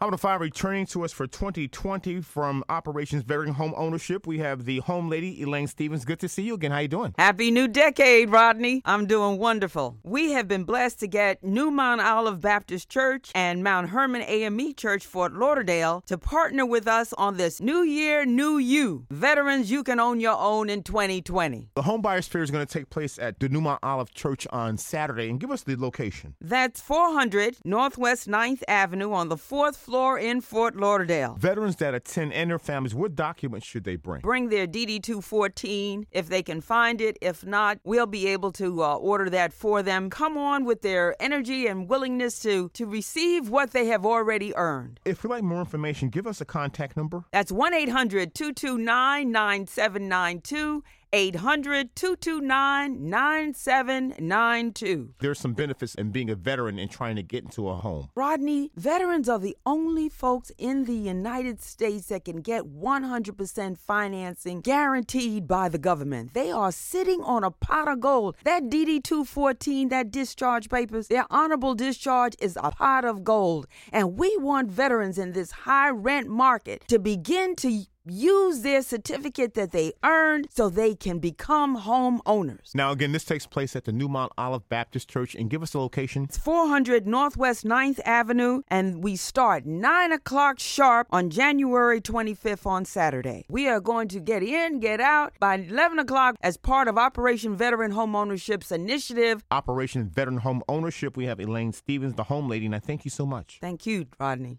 How to find returning to us for 2020 from Operations Veteran Home Ownership. We have the home lady, Elaine Stevens. Good to see you again. How are you doing? Happy new decade, Rodney. I'm doing wonderful. We have been blessed to get New Mount Olive Baptist Church and Mount Hermon AME Church, Fort Lauderdale, to partner with us on this New Year, New You. Veterans, you can own your own in 2020. The Home Buyers Fair is going to take place at the New Mount Olive Church on Saturday. And give us the location. That's 400 Northwest 9th Avenue on the fourth floor in Fort Lauderdale. Veterans that attend and their families, what documents should they bring? Bring their DD 214 if they can find it. If not, we'll be able to uh, order that for them. Come on with their energy and willingness to, to receive what they have already earned. If you'd like more information, give us a contact number. That's 1 800 229 9792. 800 229 9792. There's some benefits in being a veteran and trying to get into a home. Rodney, veterans are the only folks in the United States that can get 100% financing guaranteed by the government. They are sitting on a pot of gold. That DD 214, that discharge papers, their honorable discharge is a pot of gold. And we want veterans in this high rent market to begin to use their certificate that they earned so they can become homeowners. Now, again, this takes place at the New Mount Olive Baptist Church, and give us the location. It's 400 Northwest 9th Avenue, and we start 9 o'clock sharp on January 25th on Saturday. We are going to get in, get out by 11 o'clock as part of Operation Veteran Home Ownership's initiative. Operation Veteran Home Ownership. We have Elaine Stevens, the home lady, and I thank you so much. Thank you, Rodney.